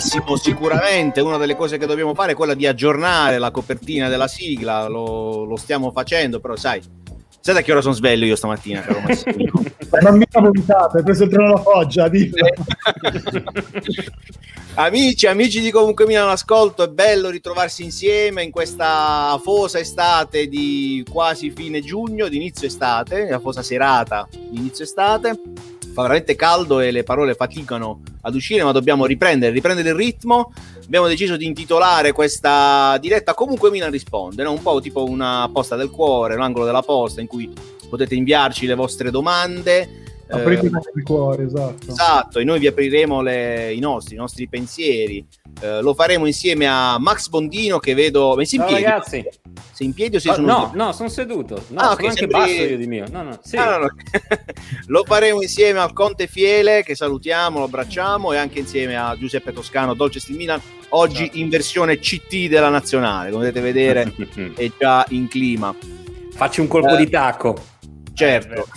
Massimo, sicuramente una delle cose che dobbiamo fare è quella di aggiornare la copertina della sigla, lo, lo stiamo facendo, però sai, sai da che ora sono sveglio io stamattina, caro Massimo? non mi ha vomitato, hai preso il treno alla foggia, dillo. Amici, amici di Comunque Milano Ascolto, è bello ritrovarsi insieme in questa fosa estate di quasi fine giugno, di inizio estate, la fosa serata di inizio estate. Fa veramente caldo e le parole faticano ad uscire, ma dobbiamo riprendere, riprendere il ritmo. Abbiamo deciso di intitolare questa diretta Comunque Milan risponde, no? un po' tipo una posta del cuore, l'angolo della posta in cui potete inviarci le vostre domande Aprite eh, il cuore, esatto. Esatto, e noi vi apriremo le, i, nostri, i nostri pensieri. Eh, lo faremo insieme a Max Bondino che vedo... Ma sei in piedi? ragazzi. Sei in piedi o sei oh, su No, no, sono seduto. No, ah, sono okay, anche sembri... basso io di mio. No, no, sì. ah, no, no. lo faremo insieme al Conte Fiele che salutiamo, lo abbracciamo e anche insieme a Giuseppe Toscano, Dolce Stil Milan, oggi esatto. in versione CT della nazionale, come potete vedere è già in clima. Facci un colpo eh. di tacco certo.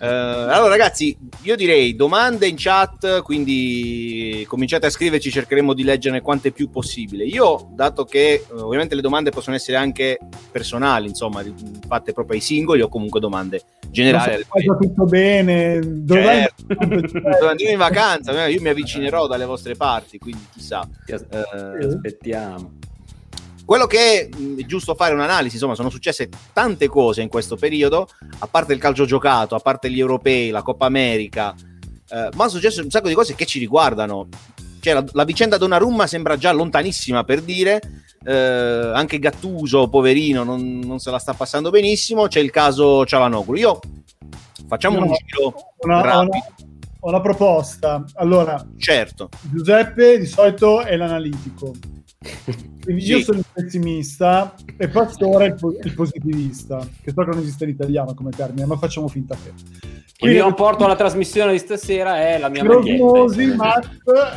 Uh, allora ragazzi, io direi domande in chat, quindi cominciate a scriverci, cercheremo di leggerne quante più possibile. Io, dato che uh, ovviamente le domande possono essere anche personali, insomma, fatte proprio ai singoli o comunque domande generali. Va tutto bene, dove certo. andiamo in vacanza, io mi avvicinerò dalle vostre parti, quindi chissà. Uh, aspettiamo quello che è giusto fare un'analisi, insomma, sono successe tante cose in questo periodo, a parte il calcio giocato, a parte gli europei, la Coppa America, eh, ma sono successe un sacco di cose che ci riguardano. Cioè, la, la vicenda Donnarumma sembra già lontanissima per dire, eh, anche Gattuso, poverino, non, non, se la sta passando benissimo. C'è il caso Cialanoglu. Io facciamo no, un giro una, rapido. Una, ho una proposta. Allora, certo. Giuseppe di solito è l'analitico. Quindi sì. io sono il pessimista e Pastore il, il positivista, che so che non esiste l'italiano come termine, ma facciamo finta che. Il mio porto alla trasmissione di stasera è la mia Osmosi, Max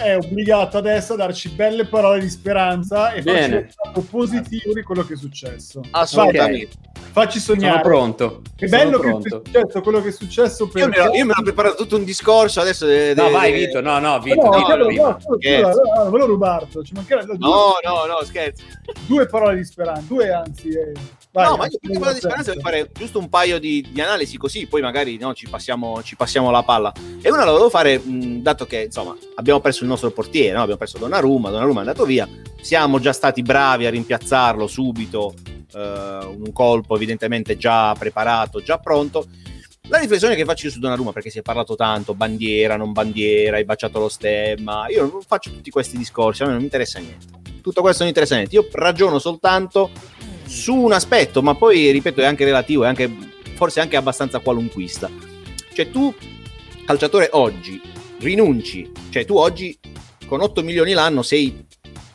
è obbligato adesso a darci belle parole di speranza e farci un positivo di quello che è successo. Assolutamente. Facci sognare. Sono pronto. È bello pronto. che è successo quello che è successo. Per... Io, me io me l'ho preparato tutto un discorso adesso. De, de, no, vai, Vito. No, no, Vito. No, no, no, no, no. No, no, no, scherzo. Due parole di speranza, due anzi. Eh. Vai, no, ma io più che parole di speranza devo fare giusto un paio di, di analisi così, poi magari no, ci, passiamo, ci, passiamo, la palla. E una la devo fare, mh, dato che insomma abbiamo perso il nostro portiere, no? abbiamo perso Donnarumma, Donnarumma è andato via, siamo già stati bravi a rimpiazzarlo subito uh, un colpo evidentemente già preparato, già pronto. La riflessione che faccio io su Donnarumma, perché si è parlato tanto, bandiera, non bandiera, hai baciato lo stemma, io non faccio tutti questi discorsi, a me non mi interessa niente. Tutto questo non interessa niente, io ragiono soltanto su un aspetto, ma poi, ripeto, è anche relativo, è anche, forse anche abbastanza qualunquista. Cioè tu, calciatore, oggi rinunci, cioè tu oggi con 8 milioni l'anno sei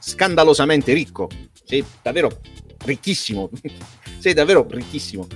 scandalosamente ricco, sei davvero ricchissimo, sei davvero ricchissimo,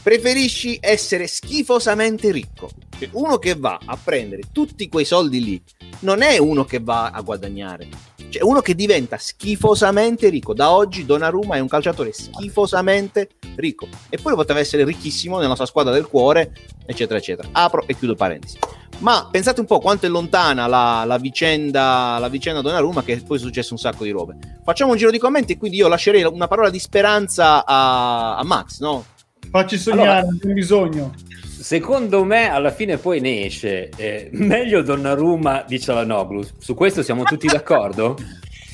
preferisci essere schifosamente ricco. Cioè, uno che va a prendere tutti quei soldi lì non è uno che va a guadagnare, cioè uno che diventa schifosamente ricco. Da oggi Donnarumma è un calciatore schifosamente ricco e poi poteva essere ricchissimo nella sua squadra del cuore, eccetera, eccetera. Apro e chiudo parentesi. Ma pensate un po' quanto è lontana la, la, vicenda, la vicenda Donnarumma, che poi è successo un sacco di robe. Facciamo un giro di commenti e quindi io lascerei una parola di speranza a, a Max, no? Facci sognare, allora, non bisogno. Secondo me alla fine poi ne esce eh, meglio Donnarumma di Cialanoglu. Su questo siamo tutti d'accordo?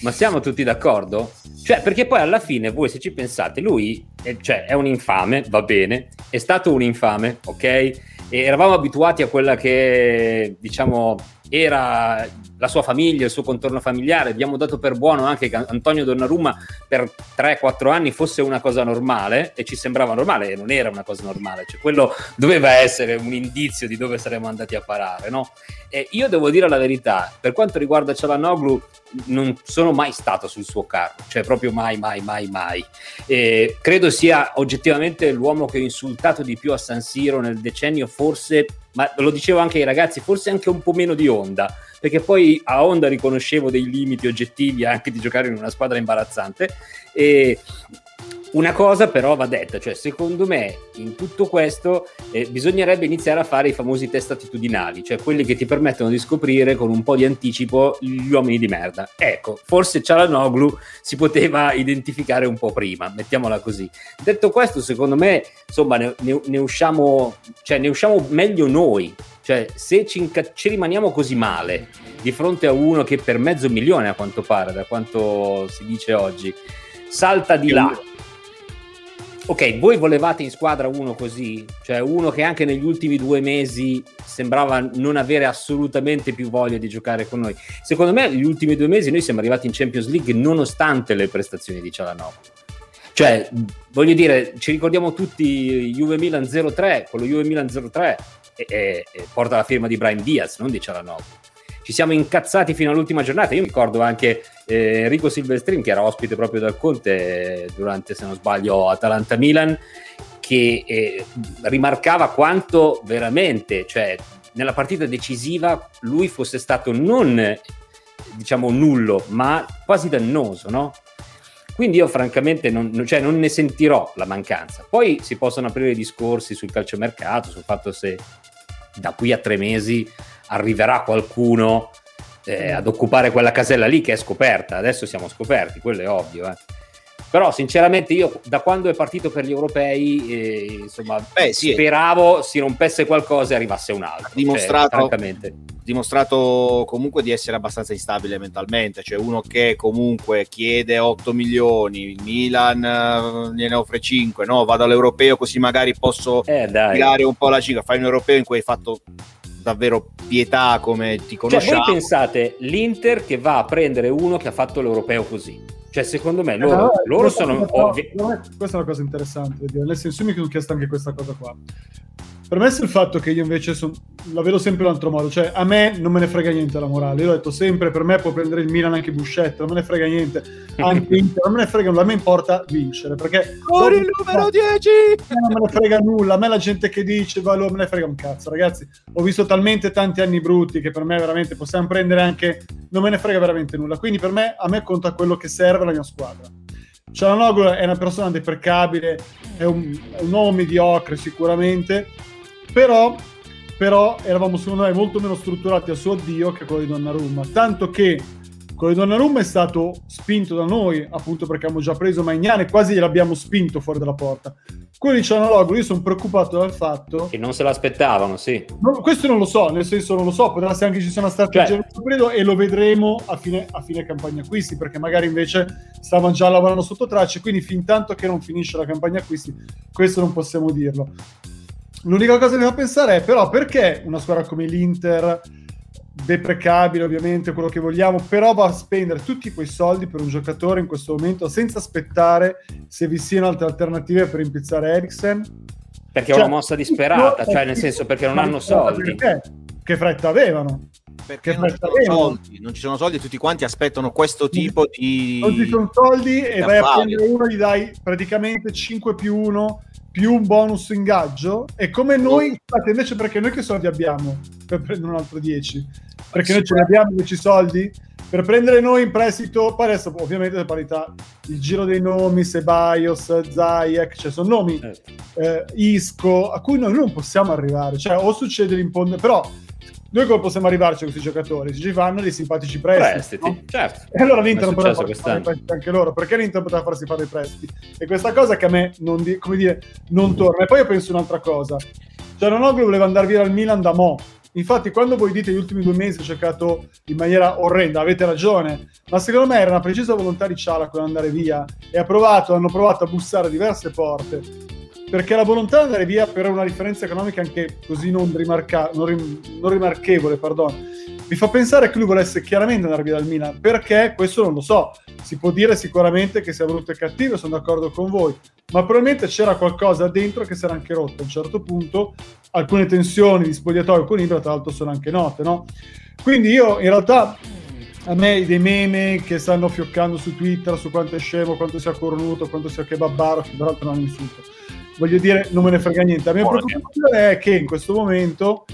Ma siamo tutti d'accordo? Cioè, perché poi alla fine voi se ci pensate, lui è, cioè, è un infame, va bene, è stato un infame, ok? E eravamo abituati a quella che, diciamo, era la sua famiglia, il suo contorno familiare. Abbiamo dato per buono anche che Antonio Donnarumma per 3-4 anni fosse una cosa normale e ci sembrava normale e non era una cosa normale, cioè quello doveva essere un indizio di dove saremmo andati a parare, no? E io devo dire la verità, per quanto riguarda Cialanoglu non sono mai stato sul suo carro, cioè proprio mai, mai, mai, mai. E credo sia oggettivamente l'uomo che ho insultato di più a San Siro nel decennio, forse ma lo dicevo anche ai ragazzi, forse anche un po' meno di Honda, perché poi a Honda riconoscevo dei limiti oggettivi anche di giocare in una squadra imbarazzante. E Una cosa però va detta, cioè secondo me in tutto questo eh, bisognerebbe iniziare a fare i famosi test attitudinali, cioè quelli che ti permettono di scoprire con un po' di anticipo gli uomini di merda. Ecco, forse Cialanoglu si poteva identificare un po' prima, mettiamola così. Detto questo, secondo me, insomma, ne, ne, ne usciamo, cioè, ne usciamo meglio noi, cioè, se ci, inca- ci, rimaniamo così male di fronte a uno che per mezzo milione, a quanto pare, da quanto si dice oggi, salta di là Ok, voi volevate in squadra uno così, cioè uno che anche negli ultimi due mesi sembrava non avere assolutamente più voglia di giocare con noi. Secondo me, negli ultimi due mesi noi siamo arrivati in Champions League nonostante le prestazioni di Cialanoglu. Cioè, voglio dire, ci ricordiamo tutti Juve Milan 0-3, quello Juve Milan 0-3 e, e, porta la firma di Brian Diaz, non di Cialanoglu ci siamo incazzati fino all'ultima giornata. Io ricordo anche eh, Enrico Silvestrin, che era ospite proprio dal Conte durante, se non sbaglio, Atalanta-Milan, che eh, rimarcava quanto veramente, cioè nella partita decisiva, lui fosse stato non diciamo nullo, ma quasi dannoso, no? Quindi io francamente non, cioè, non ne sentirò la mancanza. Poi si possono aprire discorsi sul calciomercato, sul fatto se da qui a tre mesi arriverà qualcuno eh, ad occupare quella casella lì che è scoperta. Adesso siamo scoperti, quello è ovvio. Eh. Però sinceramente io da quando è partito per gli europei eh, insomma, Beh, sì, speravo si rompesse qualcosa e arrivasse un altro. Ha dimostrato, cioè, dimostrato comunque di essere abbastanza instabile mentalmente, cioè uno che comunque chiede 8 milioni, Milan eh, gliene offre 5, no vado all'europeo così magari posso eh, tirare un po' la cifra, fai un europeo in cui hai fatto davvero pietà come ti conosciamo. Cioè, voi pensate l'Inter che va a prendere uno che ha fatto l'europeo così? Cioè, secondo me loro, eh, loro sono ovvi. Questa è una cosa interessante nel senso mi sono chiesto anche questa cosa qua. Premesso il fatto che io invece son, la vedo sempre in un altro modo, cioè a me non me ne frega niente la morale, io ho detto sempre per me può prendere il Milan anche Buscetta, non me ne frega niente, anche Inter, non me ne frega nulla, a me importa vincere, perché... Fuori il numero 10! Non me ne frega nulla, a me la gente che dice, va, me ne frega un cazzo, ragazzi, ho visto talmente tanti anni brutti che per me veramente possiamo prendere anche, non me ne frega veramente nulla, quindi per me, a me conta quello che serve alla mia squadra. Cialanoglu è una persona deprecabile, è un, è un uomo mediocre sicuramente, però, però eravamo secondo me molto meno strutturati a suo addio che quello di Donnarumma, tanto che quello di Donnarumma è stato spinto da noi, appunto perché abbiamo già preso Magnani, quasi gliel'abbiamo spinto fuori dalla porta. Quello di Cianologo, io sono preoccupato dal fatto... Che non se l'aspettavano, sì. No, questo non lo so, nel senso non lo so, potrà essere anche ci sia una strategia cioè... e lo vedremo a fine, a fine campagna acquisti, perché magari invece stavano già lavorando sotto tracce, quindi fin tanto che non finisce la campagna acquisti, questo non possiamo dirlo. L'unica cosa che mi fa pensare è però perché una squadra come l'Inter, deprecabile ovviamente, quello che vogliamo, però va a spendere tutti quei soldi per un giocatore in questo momento senza aspettare se vi siano altre alternative per impizzare Eriksen? Perché cioè, è una mossa disperata, cioè nel senso perché non hanno soldi. Perché? Che fretta avevano? Perché non ci, soldi, non ci, sono soldi, e tutti quanti aspettano questo tipo di... Non ci sono soldi e vai a prendere uno, gli dai praticamente 5 più 1 più un bonus ingaggio? E come noi infatti invece perché noi che soldi abbiamo per prendere un altro 10 perché noi ce ne abbiamo 10 soldi? Per prendere noi in prestito poi adesso ovviamente per parità il giro dei nomi Sebaios, Zayek cioè sono nomi certo. eh, Isco a cui noi non possiamo arrivare. Cioè o succede l'imponde però noi come possiamo arrivarci a questi giocatori? Ci fanno dei simpatici prestiti. prestiti no? certo. E allora l'Inter non poteva farsi fare anche loro. Perché l'Inter poteva farsi fare i prestiti? E questa cosa che a me non, di, come dire, non torna. E poi io penso un'altra cosa. Cianonoglu voleva andare via dal Milan da Mo. Infatti, quando voi dite gli ultimi due mesi ha cercato in maniera orrenda, avete ragione, ma secondo me era una precisa volontà di Ciala con andare via e ha provato, hanno provato a bussare diverse porte perché la volontà di andare via per una differenza economica anche così non, rimarca- non, rim- non rimarchevole, perdono, mi fa pensare che lui volesse chiaramente andare via dal Milan, perché? Questo non lo so, si può dire sicuramente che sia brutto e cattivo, sono d'accordo con voi, ma probabilmente c'era qualcosa dentro che si era anche rotto a un certo punto, alcune tensioni di spogliatoio con Ibra tra l'altro sono anche note, no? Quindi io in realtà a me dei meme che stanno fioccando su Twitter su quanto è scemo, quanto sia cornuto, quanto sia kebabaro, che peraltro non insulto voglio dire, non me ne frega niente. La mia preoccupazione è che in questo momento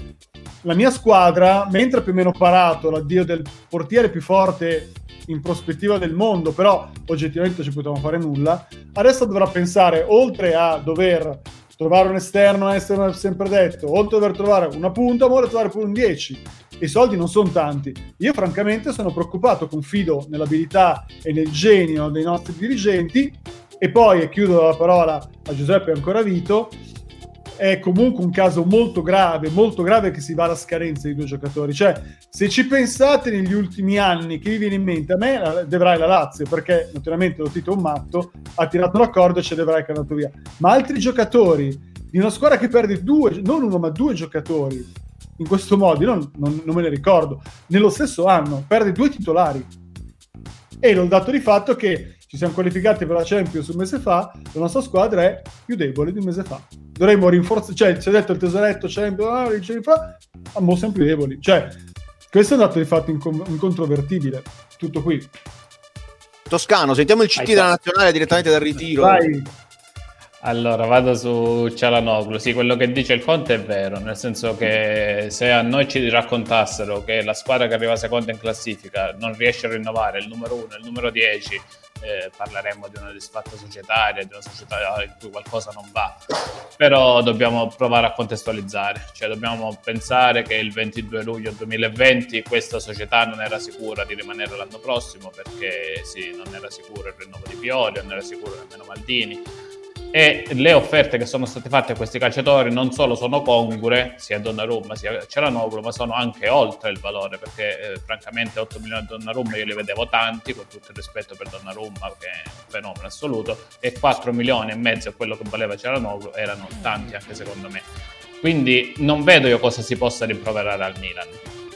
la mia squadra, mentre più o meno parato l'addio del portiere più forte in prospettiva del mondo, però oggettivamente ci potevamo fare nulla, adesso dovrà pensare, oltre a dover trovare un esterno, essere sempre detto, oltre a dover trovare una punta, vuole trovare pure un 10. I soldi non sono tanti. Io francamente sono preoccupato, confido nell'abilità e nel genio dei nostri dirigenti e poi, e chiudo la parola a Giuseppe ancora Vito, è comunque un caso molto grave, molto grave che si va alla scadenza di due giocatori. Cioè, se ci pensate negli ultimi anni, che vi viene in mente? A me Devrai la Lazio, perché naturalmente lo Tito è un matto, ha tirato l'accordo e c'è Devrai che è andato via. Ma altri giocatori di una squadra che perde due, non uno ma due giocatori, in questo modo, non, non, non me ne ricordo, nello stesso anno, perde due titolari. E l'ho dato di fatto che ci siamo qualificati per la Champions un mese fa, la nostra squadra è più debole di un mese fa. Dovremmo rinforzare, cioè, si è detto il tesoretto Champions, ah, fa, ma siamo più deboli. Cioè, questo è un dato di fatto incom- incontrovertibile. Tutto qui. Toscano, sentiamo il CT della nazionale direttamente dal ritiro. Vai. Allora, vado su Cialanoglu. Sì, quello che dice il Conte è vero, nel senso che se a noi ci raccontassero che la squadra che arriva seconda in classifica non riesce a rinnovare il numero 1 e il numero 10 eh, parleremmo di una disfatta societaria, di una società in cui qualcosa non va, però dobbiamo provare a contestualizzare, cioè dobbiamo pensare che il 22 luglio 2020 questa società non era sicura di rimanere l'anno prossimo perché sì, non era sicuro il rinnovo di Pioli, non era sicuro nemmeno Maldini e le offerte che sono state fatte a questi calciatori non solo sono congrue, sia Donnarumma sia Celanoglu, ma sono anche oltre il valore, perché eh, francamente 8 milioni di Donnarumma io li vedevo tanti, con tutto il rispetto per Donnarumma, che è un fenomeno assoluto, e 4 milioni e mezzo a quello che valeva Celanoglu erano tanti anche secondo me. Quindi non vedo io cosa si possa rimproverare al Milan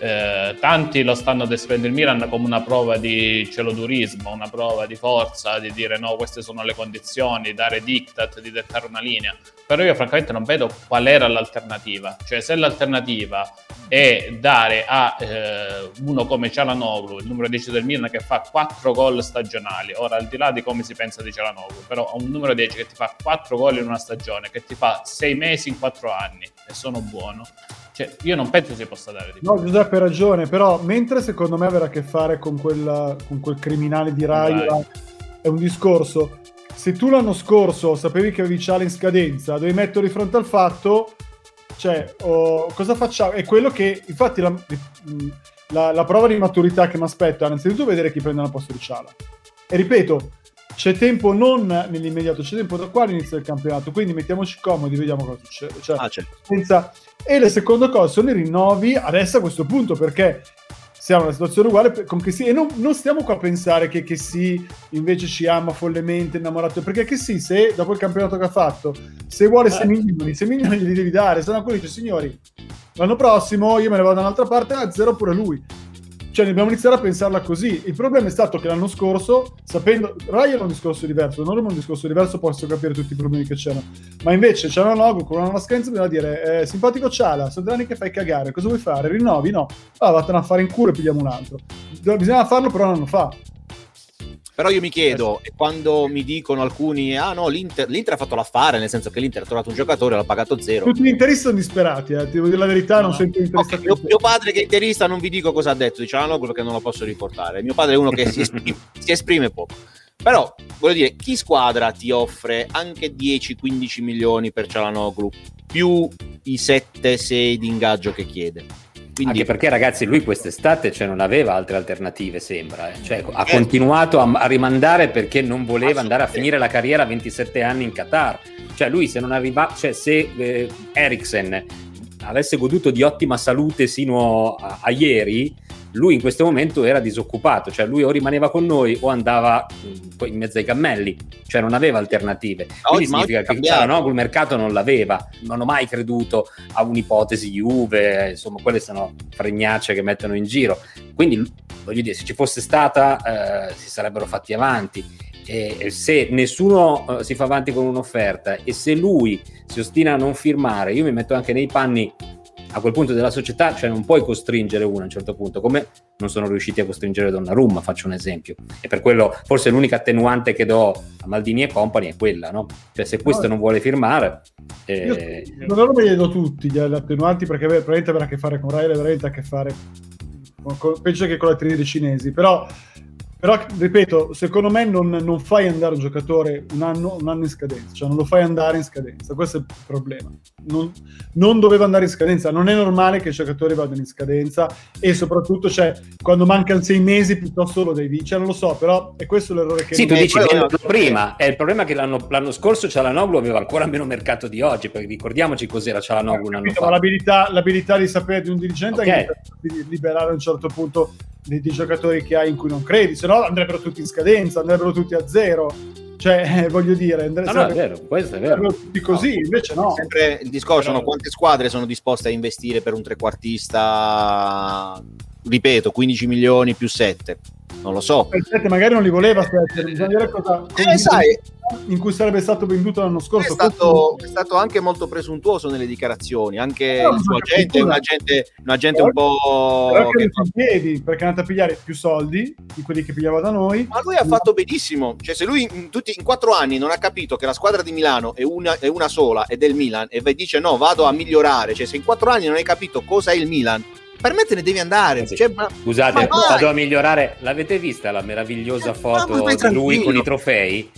eh, tanti lo stanno descrivendo il Milan come una prova di celodurismo, una prova di forza, di dire no, queste sono le condizioni, dare diktat, di dettare una linea. Però io francamente non vedo qual era l'alternativa. Cioè se l'alternativa è dare a eh, uno come Cialanoglu, il numero 10 del Milan, che fa 4 gol stagionali, ora al di là di come si pensa di Cialanoglu, però un numero 10 che ti fa 4 gol in una stagione, che ti fa 6 mesi in 4 anni, e sono buono cioè, io non penso si possa dare di più. No, Giuseppe ha ragione, però mentre secondo me avrà a che fare con, quella, con quel criminale di Raiola, è un discorso. Se tu l'anno scorso sapevi che avevi Ciale in scadenza, devi mettere di fronte al fatto, cioè, oh, cosa facciamo? È quello che, infatti, la, la, la prova di maturità che mi aspetta è innanzitutto vedere chi prende la posto di Ciala. E ripeto, c'è tempo non nell'immediato, c'è tempo da qua all'inizio del campionato, quindi mettiamoci comodi, vediamo cosa succede. Cioè, ah, certo. senza... E la seconda cosa sono i rinnovi adesso a questo punto, perché siamo in una situazione uguale con che sì, e non, non stiamo qua a pensare che, che sì invece ci ama follemente, innamorato, perché che sì, se dopo il campionato che ha fatto, se vuole eh. 6 milioni, 6 milioni glieli devi dare, se no quello dice signori, l'anno prossimo io me ne vado da un'altra parte, a zero pure lui cioè dobbiamo iniziare a pensarla così. Il problema è stato che l'anno scorso, sapendo, Rai era un discorso diverso, non era un discorso diverso, posso capire tutti i problemi che c'erano, ma invece c'era un logo con una scadenza, bisogna dire, eh, simpatico Ciala, sono tre anni che fai cagare, cosa vuoi fare? Rinnovi? No. Ah, vattene a fare in culo e pigliamo un altro. Bisogna farlo però un anno fa. Però io mi chiedo, e quando mi dicono alcuni, ah no, l'Inter, l'Inter, ha fatto l'affare, nel senso che l'Inter ha trovato un giocatore l'ha pagato zero. Tutti gli interisti sono disperati, eh. ti devo dire la verità, no. non sento interista. Okay, mio, mio, padre che è interista non vi dico cosa ha detto, dice ah no, quello che non lo posso riportare. Mio padre è uno che si, esprime, si esprime poco. Però, voglio dire, chi squadra ti offre anche 10-15 milioni per Cialanoglu, più i 7-6 di ingaggio che chiede? Quindi... Anche perché ragazzi lui quest'estate cioè, non aveva altre alternative sembra, eh. cioè, ha eh. continuato a, a, rimandare perché non voleva andare a finire la carriera a 27 anni in Qatar, cioè lui se non arriva, cioè se eh, Eriksen avesse goduto di ottima salute sino a, a ieri lui in questo momento era disoccupato, cioè lui o rimaneva con noi o andava mm, in mezzo ai cammelli, cioè non aveva alternative. Quindi ma significa che Cialanoglu il mercato non l'aveva, non ho mai creduto a un'ipotesi Juve, insomma quelle sono fregnacce che mettono in giro. Quindi voglio dire, se ci fosse stata eh, si sarebbero fatti avanti. E se nessuno eh, si fa avanti con un'offerta e se lui si ostina a non firmare, io mi metto anche nei panni a quel punto della società cioè non puoi costringere uno a un certo punto, come non sono riusciti a costringere Donnarumma, faccio un esempio. E per quello forse l'unica attenuante che do a Maldini e compagni è quella, no? Cioè se questo no, non vuole firmare... Eh... Donnarumma gli do tutti gli attenuanti perché probabilmente avrà a che fare con Riley, veramente a che fare con, penso che con le trinità cinesi, però però, ripeto, secondo me non, non, fai andare un giocatore un anno, un anno, in scadenza, cioè non lo fai andare in scadenza, questo è il problema. Non, non, doveva andare in scadenza, non è normale che i giocatori vadano in scadenza e soprattutto cioè, quando mancano sei mesi piuttosto lo devi, cioè non lo so, però è questo l'errore che... Sì, tu dici che prima, è il problema che l'anno, l'anno scorso Cialanoglu aveva ancora meno mercato di oggi, perché ricordiamoci cos'era Cialanoglu un anno fa. L'abilità, l'abilità, di sapere di un dirigente okay. è di liberare a un certo punto di, di, giocatori che hai in cui non credi, se no andrebbero tutti in scadenza, andrebbero tutti a zero. Cioè, eh, voglio dire, no, no, è vero, questo è vero. Tutti così, no. invece no. Sempre il discorso, no, quante squadre sono disposte a investire per un trequartista, ripeto, 15 milioni più 7? non lo so. Perfetto, magari non li voleva Stetler, bisogna vedere cosa eh, sai, in cui sarebbe stato venduto l'anno scorso. È stato, è stato anche molto presuntuoso nelle dichiarazioni, anche no, il suo agente, un agente, un agente un po'... Che... in piedi, perché è andato a pigliare più soldi di quelli che pigliava da noi. Ma lui ha fatto benissimo, cioè se lui in, tutti, in quattro anni non ha capito che la squadra di Milano è una, è una sola, è del Milan, e dice no, vado a migliorare, cioè se in quattro anni non hai capito cosa è il Milan, per me te ne devi andare. Cioè, ma, Scusate, ma vado a migliorare. L'avete vista la meravigliosa eh, foto di lui con i trofei?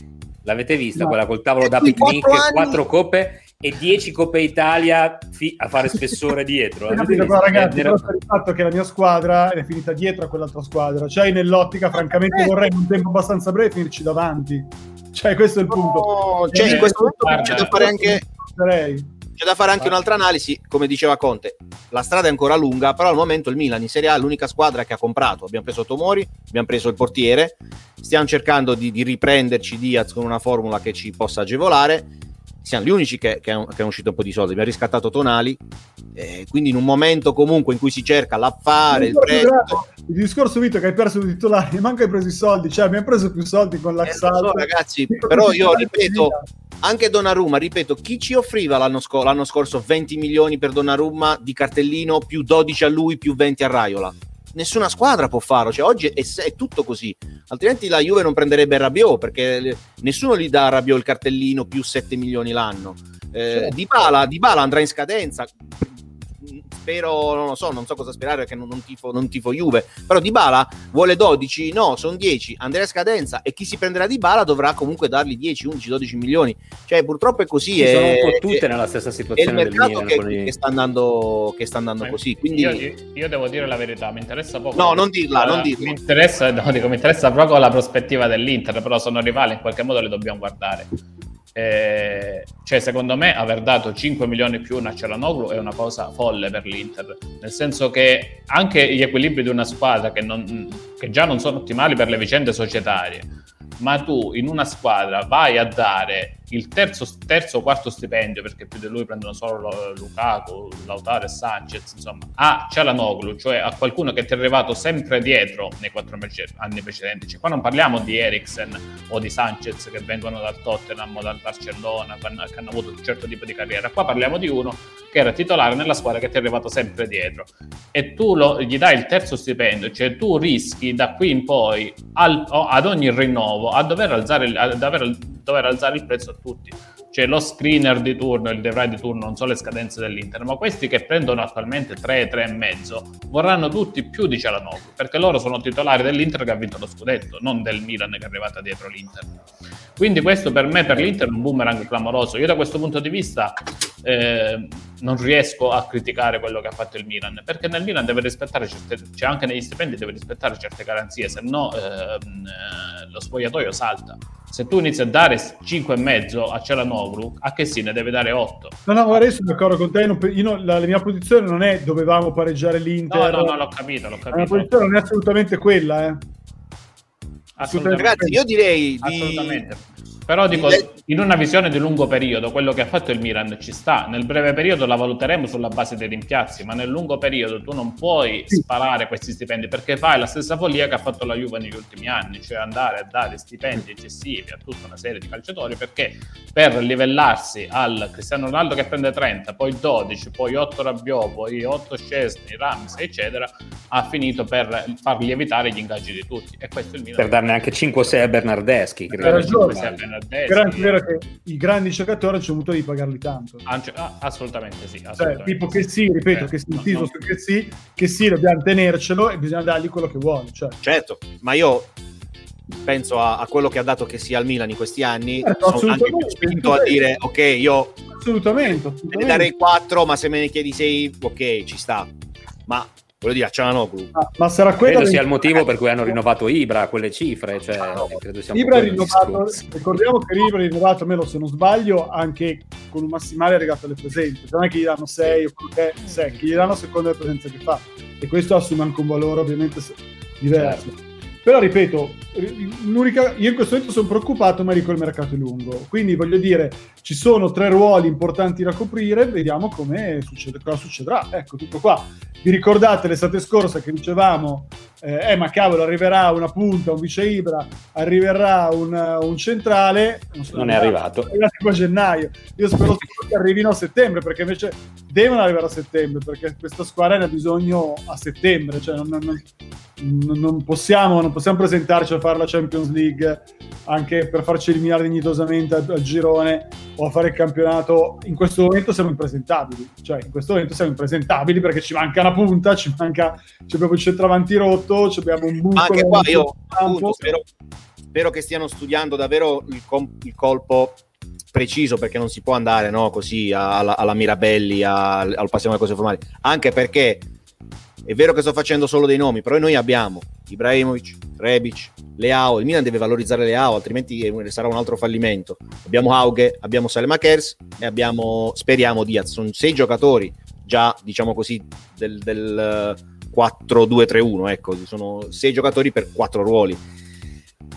L'avete vista no. quella col tavolo da picnic, quattro coppe e 10 Coppe Italia fi- a fare spessore dietro. Capito, però, ragazzi, era... il fatto che la mia squadra è finita dietro a quell'altra squadra, cioè nell'ottica, francamente, eh. vorrei in un tempo abbastanza breve finirci davanti. Cioè, questo è il punto. No, cioè, in questo punto c'è da fare anche. C'è da fare anche un'altra analisi, come diceva Conte. La strada è ancora lunga, però al momento il Milan in Serie A è l'unica squadra che ha comprato. Abbiamo preso Tomori, abbiamo preso il portiere, stiamo cercando di, di riprenderci Diaz con una formula che ci possa agevolare siamo gli unici che, che, è, che è uscito un po' di soldi. Abbiamo riscattato Tonali, eh, quindi in un momento comunque in cui si cerca l'affare, il, il prezzo. Il discorso Vito che hai perso i titolari, manca hai preso i soldi, cioè abbiamo preso più soldi con l'Axal. Eh, so, ragazzi, però io ripeto, anche Donnarumma, ripeto, chi ci offriva l'anno, sc- l'anno scorso 20 milioni per Donnarumma di cartellino, più 12 a lui, più 20 a Raiola? Nessuna squadra può farlo. Cioè, oggi è, è, tutto così. Altrimenti la Juve non prenderebbe Rabiot perché nessuno gli dà a Rabiot il cartellino più 7 milioni l'anno. Eh, certo. Di Bala andrà in scadenza spero, non lo so, non so cosa sperare perché non, non, tifo, non tifo Juve, però Di Bala vuole 12, no, sono 10, Andrea Scadenza e chi si prenderà Di Bala dovrà comunque dargli 10, 11, 12 milioni. Cioè purtroppo è così. Sì, sono un po' tutte è, nella stessa situazione. È il mercato che, che, che, sta andando, che sta andando così. Quindi... Io, io, devo dire la verità, mi interessa poco. No, non dirla, non dirla. Mi interessa, no, dico, mi interessa proprio la prospettiva dell'Inter, però sono rivali, in qualche modo le dobbiamo guardare. Eh, cioè, secondo me, aver dato 5 milioni più a Celanoglu è una cosa folle per l'Inter, nel senso che anche gli equilibri di una squadra che, non, che già non sono ottimali per le vicende societarie, ma tu in una squadra vai a dare il terzo, terzo quarto stipendio, perché più di lui prendono solo Lukaku, Lautaro e Sanchez, insomma, a Cialanoglu, cioè a qualcuno che ti è arrivato sempre dietro nei quattro anni precedenti. Cioè, qua non parliamo di Eriksen o di Sanchez che vengono dal Tottenham o dal Barcellona, che hanno avuto un certo tipo di carriera. Qua parliamo di uno che era titolare nella squadra che ti è arrivato sempre dietro. E tu lo, gli dai il terzo stipendio, cioè tu rischi da qui in poi al, ad ogni rinnovo a dover alzare, a dover, dover alzare il prezzo tutti. C'è lo screener di turno, il DeVry di turno, non so le scadenze dell'Inter, ma questi che prendono attualmente 3, 3 e mezzo vorranno tutti più di Cialanoglu, perché loro sono titolari dell'Inter che ha vinto lo scudetto, non del Milan che è arrivata dietro l'Inter. Quindi questo per me, per l'Inter, è un boomerang clamoroso. Io da questo punto di vista eh, non riesco a criticare quello che ha fatto il Milan, perché nel Milan deve rispettare certe, cioè anche negli stipendi deve rispettare certe garanzie, se no ehm, eh, lo spogliatoio salta. Se tu inizi a dare 5,5 a Celanoglu, a che sì ne deve dare 8? No, no, guarda, io sono d'accordo con te, non, io, la, la, mia posizione non è dovevamo pareggiare l'Inter. No, no, no, l'ho capito, l'ho capito. La mia posizione non è assolutamente quella, eh. Assolutamente. Ragazzi, io direi di... Però dico, in una visione di lungo periodo, quello che ha fatto il Milan ci sta. Nel breve periodo la valuteremo sulla base dei rimpiazzi, ma nel lungo periodo tu non puoi sparare questi stipendi perché fai la stessa follia che ha fatto la Juve negli ultimi anni, cioè andare a dare stipendi eccessivi a tutta una serie di calciatori perché per livellarsi al Cristiano Ronaldo che prende 30, poi 12, poi 8 Rabiot, poi 8 Scesni, Rams, eccetera, ha finito per far lievitare gli ingaggi di tutti. E questo è il Milan. Per darne anche 5-6 a Bernardeschi. Credo. ragione. Però è vero che i grandi giocatori hanno avuto di pagarli tanto. Ah, assolutamente sì. Cioè, assolutamente. Cioè, tipo che sì, ripeto, eh, che sì, no, no. che sì, che sì, dobbiamo tenercelo e bisogna dargli quello che vuole. Cioè. Certo, ma io penso a, a, quello che ha dato che sia al Milan in questi anni, certo, sono anche più spinto a dire ok, io assolutamente, assolutamente. ne darei 4, ma se me ne chiedi 6, ok, ci sta. Ma voglio dire a. Ah, ma sarà quello credo sia il motivo per cui hanno rinnovato Ibra a quelle cifre. Cioè, no. credo sia Ibra rinnovato, ricordiamo che Ibra è rinnovato, almeno se non sbaglio, anche con un massimale legato alle presenze. Non è che gli danno 6 o 6, che gli danno a seconda delle presenze che fa. E questo assume anche un valore ovviamente diverso. Certo. Però ripeto, io in questo momento sono preoccupato, ma dico il mercato è lungo. Quindi voglio dire, ci sono tre ruoli importanti da coprire, vediamo succede, cosa succederà. Ecco, tutto qua. Vi ricordate l'estate scorsa che dicevamo, eh, eh ma cavolo, arriverà una punta, un vice Ibra, arriverà un, un centrale. Non, so, non è arrivato. È arrivato a gennaio. Io spero che arrivino a settembre, perché invece devono arrivare a settembre, perché questa squadra ne ha bisogno a settembre. Cioè non, non, non, possiamo, non possiamo presentarci a fare la Champions League anche per farci eliminare dignitosamente al, al girone o a fare il campionato. In questo momento siamo impresentabili. Cioè, in questo momento siamo impresentabili perché ci manca una punta, ci manca c'è proprio il centravanti rotto, abbiamo un buco. Anche qua io appunto, spero, spero, che stiano studiando davvero il, com- il colpo preciso perché non si può andare no, così alla, alla Mirabelli, al, al passiamo alle cose formali, anche perché è vero che sto facendo solo dei nomi, però noi abbiamo Ibrahimovic, Rebic, Leao, il Milan deve valorizzare Leao, altrimenti sarà un altro fallimento. Abbiamo Hauge, abbiamo Salemakers e abbiamo, speriamo, Diaz. Sono sei giocatori già, diciamo così, del, del 4-2-3-1, ecco, sono sei giocatori per quattro ruoli.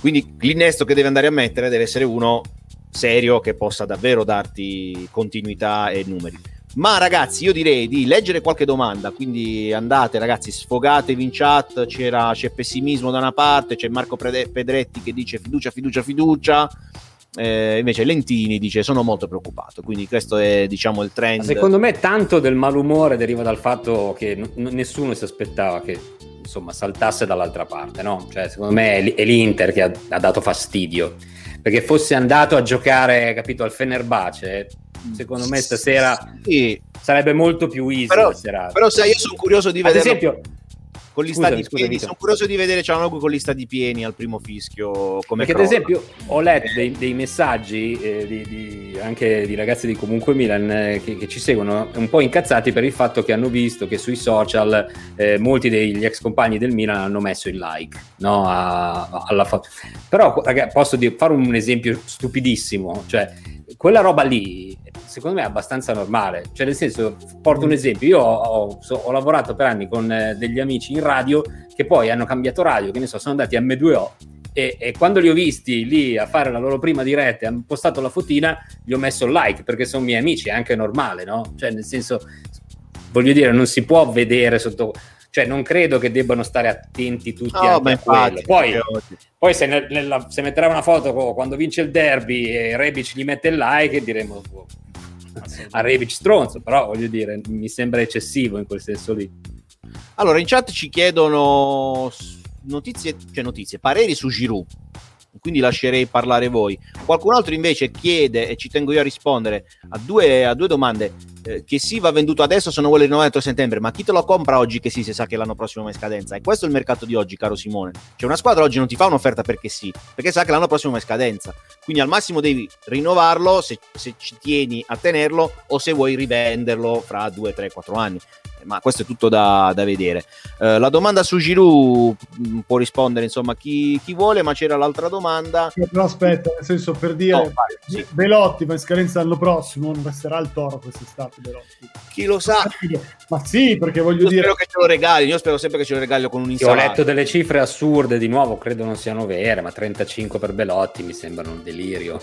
Quindi l'innesto che deve andare a mettere deve essere uno serio che possa davvero darti continuità e numeri. Ma ragazzi, io direi di leggere qualche domanda, quindi andate ragazzi, sfogatevi in chat, c'è pessimismo da una parte, c'è Marco Pedretti che dice fiducia, fiducia, fiducia, eh, invece Lentini dice sono molto preoccupato, quindi questo è diciamo il trend. Secondo me tanto del malumore deriva dal fatto che n- nessuno si aspettava che insomma saltasse dall'altra parte, no? Cioè secondo me è l'Inter che ha, ha dato fastidio perché fosse andato a giocare, capito, al Fenerbahce, secondo me stasera sì. sarebbe molto più easy però, però sai, io sono curioso di vedere... Ad esempio, con gli scusami, stadi pieni. Sono curioso di vedere Cialanoglu con gli stadi pieni al primo fischio. Come Perché, crolla. ad esempio, ho letto dei, dei messaggi eh, di, di, anche di ragazzi di comunque Milan eh, che, che, ci seguono un po' incazzati per il fatto che hanno visto che sui social eh, molti degli ex compagni del Milan hanno messo il like no, a, alla foto. Però, ragazzi, posso dire, fare un esempio stupidissimo, cioè quella roba lì secondo me è abbastanza normale. Cioè, nel senso, porto un esempio: io ho, ho, ho lavorato per anni con eh, degli amici in radio che poi hanno cambiato radio, che ne so, sono andati a M2O. E, e, quando li ho visti lì a fare la loro prima diretta e hanno postato la fotina, gli ho messo il like perché sono miei amici, è anche normale, no? Cioè, nel senso, voglio dire, non si può vedere sotto cioè non credo che debbano stare attenti tutti no, a quello. Poi, poi se, nella, se, metterà una foto quando vince il derby e Rebic gli mette il like diremo oh, a Rebic stronzo, però voglio dire, mi sembra eccessivo in quel senso lì. Allora, in chat ci chiedono notizie, cioè notizie, pareri su Giroud quindi lascerei parlare voi. Qualcun altro invece chiede, e ci tengo io a rispondere, a due, a due domande. Eh, che sì va venduto adesso se non vuole rinnovare entro settembre, ma chi te lo compra oggi che sì se sa che l'anno prossimo è in scadenza? E questo è il mercato di oggi, caro Simone. Cioè una squadra oggi non ti fa un'offerta perché sì, perché sa che l'anno prossimo è in scadenza. Quindi al massimo devi rinnovarlo se, se ci tieni a tenerlo o se vuoi rivenderlo fra 2, 3, 4 anni. Ma questo è tutto da, da vedere. Uh, la domanda su Giroud mm, può rispondere insomma chi, chi, vuole, ma c'era l'altra domanda. Però aspetta, nel senso per dire, no, vai, sì. Belotti va in scadenza l'anno prossimo, non resterà il toro quest'estate Belotti. Chi lo sa? Ma sì, perché voglio io dire... Spero che ce lo regali, io spero sempre che ce lo regali con un insalata. Ho letto delle cifre assurde, di nuovo credo non siano vere, ma 35 per Belotti mi sembrano un delirio.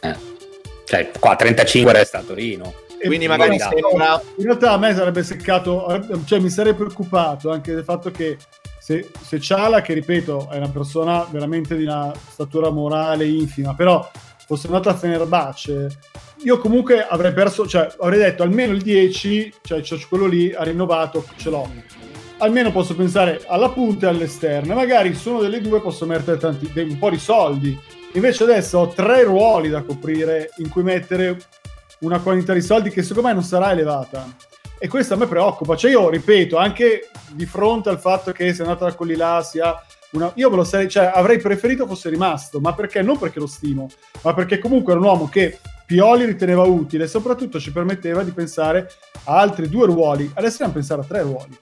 Eh. Cioè, qua 35 resta a Torino quindi magari sembra... In realtà a me sarebbe seccato, cioè mi sarei preoccupato anche del fatto che se, se Ciala, che ripeto è una persona veramente di una statura morale infima, però fosse andato a Fenerbahce, io comunque avrei perso, cioè avrei detto almeno il 10, cioè, cioè quello lì ha rinnovato, ce l'ho. Almeno posso pensare alla punta e all'esterno, magari su uno delle due posso mettere tanti, un po' di soldi. Invece adesso ho tre ruoli da coprire in cui mettere una quantità di soldi che secondo me non sarà elevata. E questo a me preoccupa. Cioè, io ripeto, anche di fronte al fatto che se è andato da quelli là sia una... Io me lo sarei, cioè, avrei preferito fosse rimasto, ma perché? Non perché lo stimo, ma perché comunque era un uomo che Pioli riteneva utile e soprattutto ci permetteva di pensare a altri due ruoli. Adesso dobbiamo pensare a tre ruoli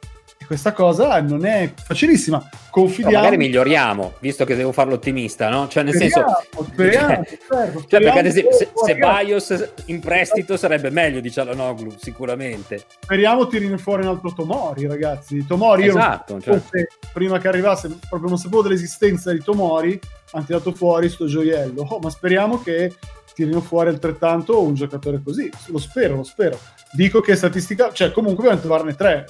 questa cosa non è facilissima. Confidiamo. No, magari miglioriamo, visto che devo farlo ottimista, no? Cioè, nel speriamo, senso. Speriamo, cioè, certo, cioè, perché ad esempio, se, se Bios in prestito sarebbe meglio di Cialanoglu, sicuramente. Speriamo tirino fuori un altro Tomori, ragazzi. Tomori, esatto, io non, cioè. prima che arrivasse, proprio non sapevo dell'esistenza di Tomori, hanno tirato fuori sto gioiello. Oh, ma speriamo che tirino fuori altrettanto un giocatore così. Lo spero, lo spero. Dico che statistica, cioè comunque dobbiamo trovarne tre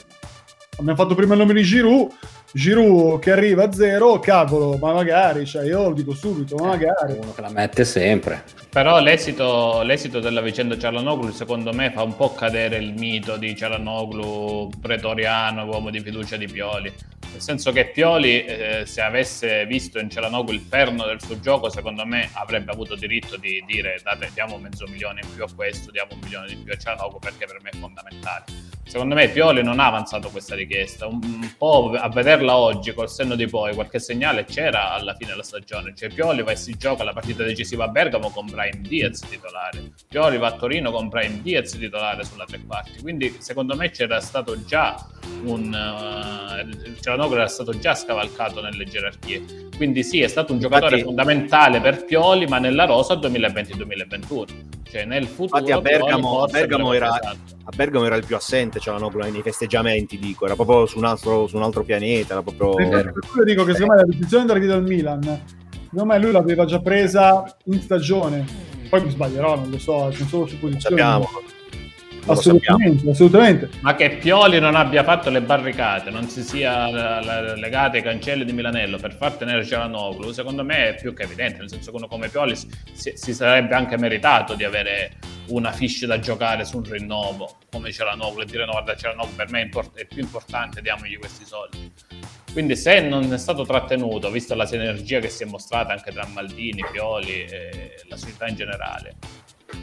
abbiamo fatto prima il nome di Giroud, Giroud che arriva a zero, cavolo, ma magari, cioè io lo dico subito, ma magari. Uno che la mette sempre. Però l'esito, l'esito della vicenda Cialanoglu secondo me fa un po' cadere il mito di Cialanoglu pretoriano, uomo di fiducia di Pioli. Nel senso che Pioli, eh, se avesse visto in Cialanoglu il perno del suo gioco, secondo me avrebbe avuto diritto di dire date, diamo mezzo milione in più a questo, diamo un milione di più a Cialanoglu perché per me è fondamentale. Secondo me Pioli non ha avanzato questa richiesta. Un, un po' a vederla oggi col senno di poi, qualche segnale c'era alla fine della stagione. Cioè Pioli va e si gioca la partita decisiva a Bergamo con Brian Brian Diaz titolare. Pioli va a Torino con Brian Diaz titolare sulla tre quarti. Quindi secondo me c'era stato già un uh, Cialanoglu era stato già scavalcato nelle gerarchie. Quindi sì, è stato un giocatore infatti, fondamentale per Pioli, ma nella rosa 2020-2021. Cioè nel futuro infatti a Bergamo, a Bergamo, era, a Bergamo era il più assente Cialanoglu nei festeggiamenti, dico, era proprio su un altro, su un altro pianeta, era proprio... Per quello dico che secondo me la decisione di andare via dal Milan secondo me lui l'aveva già presa in stagione. Poi mi sbaglierò, non lo so, non solo su posizione. Sappiamo. Assolutamente, assolutamente. Ma che Pioli non abbia fatto le barricate, non si sia legate ai cancelli di Milanello per far tenere Cialanoglu, secondo me è più che evidente, nel senso che uno come Pioli si, si sarebbe anche meritato di avere una fish da giocare su un rinnovo come Cialanoglu e dire no guarda Cialanoglu per me è, import- è più importante, diamogli questi soldi. Quindi se non è stato trattenuto, vista la sinergia che si è mostrata anche tra Maldini, Pioli e la società in generale,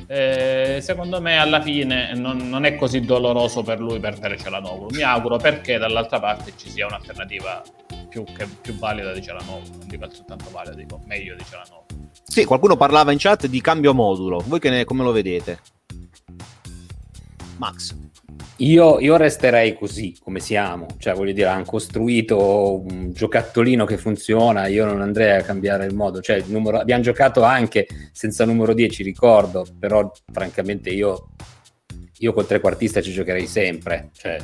eh, secondo me alla fine non, non, è così doloroso per lui perdere Cialanoglu. Mi auguro perché dall'altra parte ci sia un'alternativa più, che, più valida di Cialanoglu, non dico altrettanto valida, dico meglio di Cialanoglu. Sì, qualcuno parlava in chat di cambio modulo, voi che ne, come lo vedete? Max. Io, io, resterei così come siamo, cioè voglio dire, hanno costruito un giocattolino che funziona, io non andrei a cambiare il modo, cioè il numero, abbiamo giocato anche senza numero 10, ricordo, però francamente io, io col trequartista ci giocherei sempre, cioè,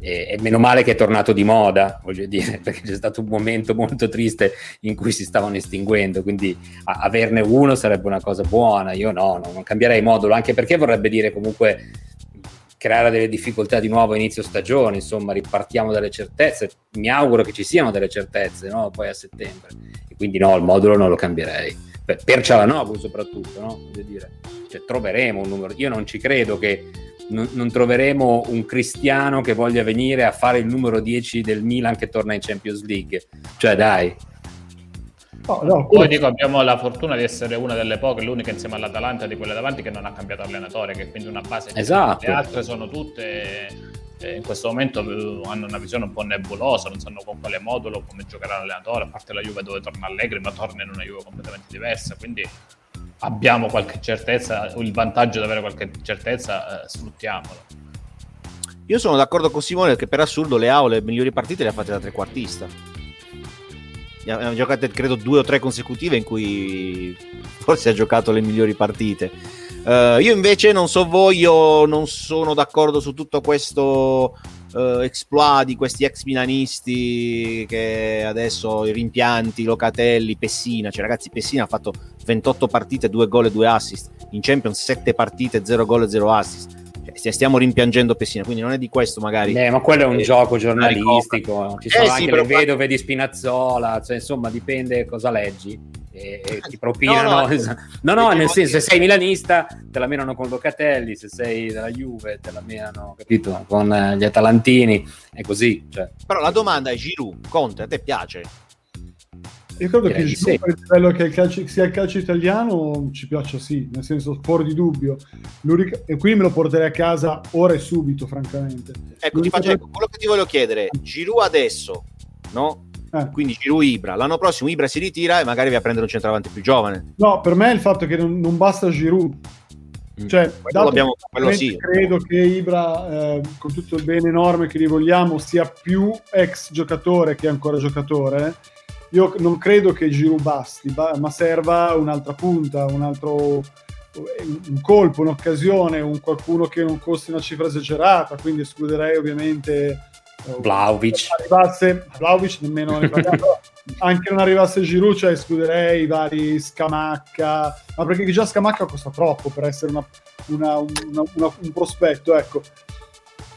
e, e, meno male che è tornato di moda, voglio dire, perché c'è stato un momento molto triste in cui si stavano estinguendo, quindi a, averne uno sarebbe una cosa buona, io no, no non cambierei modulo, anche perché vorrebbe dire comunque creare delle difficoltà di nuovo a inizio stagione, insomma ripartiamo dalle certezze, mi auguro che ci siano delle certezze no? poi a settembre, e quindi no, il modulo non lo cambierei, per, per Cialanoglu soprattutto, no? voglio dire, cioè, troveremo un numero, io non ci credo che non, non, troveremo un cristiano che voglia venire a fare il numero 10 del Milan che torna in Champions League, cioè dai, No, no, Poi dico, abbiamo la fortuna di essere una delle poche, l'unica insieme all'Atalanta di quelle davanti che non ha cambiato allenatore, che quindi una base. Esatto. Le altre sono tutte eh, in questo momento eh, hanno una visione un po' nebulosa, non sanno con quale modulo, come giocherà l'allenatore, a parte la Juve dove torna Allegri, ma torna in una Juve completamente diversa, quindi abbiamo qualche certezza, il vantaggio di avere qualche certezza, eh, sfruttiamolo. Io sono d'accordo con Simone che per assurdo le AO le migliori partite le ha fatte da trequartista. Ha giocate credo due o tre consecutive in cui forse ha giocato le migliori partite. Uh, io invece non so voi, io non sono d'accordo su tutto questo uh, exploit di questi ex milanisti che adesso i rimpianti, Locatelli, Pessina, cioè ragazzi Pessina ha fatto 28 partite, 2 gol e 2 assist, in Champions 7 partite, 0 gol e 0 assist. Cioè, stiamo rimpiangendo Pessina, quindi non è di questo magari. Eh, ma quello è un eh, gioco giornalistico, ci sono eh, anche sì, le vedove di Spinazzola, cioè insomma dipende cosa leggi e, ti propinano. No, no, esatto. no, no nel senso, se sei milanista te la menano con Locatelli, se sei della Juve te la menano, capito, con eh, gli Atalantini, è così. Cioè. Però la domanda è Giroud, Conte, a te piace? Io credo che il sì. quello che il calcio, sia il calcio italiano ci piaccia sì, nel senso fuori di dubbio. e qui me lo porterei a casa ora e subito, francamente. Ecco, ti faccio, quello che ti voglio chiedere, Giroud adesso, no? Eh. Quindi Giroud Ibra. L'anno prossimo Ibra si ritira e magari va a prendere un centravanti più giovane. No, per me il fatto che non, non basta Giroud. Mm. Cioè, quello, quello sì. credo che Ibra, eh, con tutto il bene enorme che gli vogliamo, sia più ex giocatore che ancora giocatore. Io non credo che Giroud basti, ma serva un'altra punta, un altro un colpo, un'occasione, un qualcuno che non costi una cifra esagerata, quindi escluderei ovviamente Vlaovic. Arrivasse, Vlaovic nemmeno ne parliamo, anche non arrivasse Giroud, cioè escluderei i vari Scamacca, ma perché già Scamacca costa troppo per essere una, una, una, un prospetto, ecco.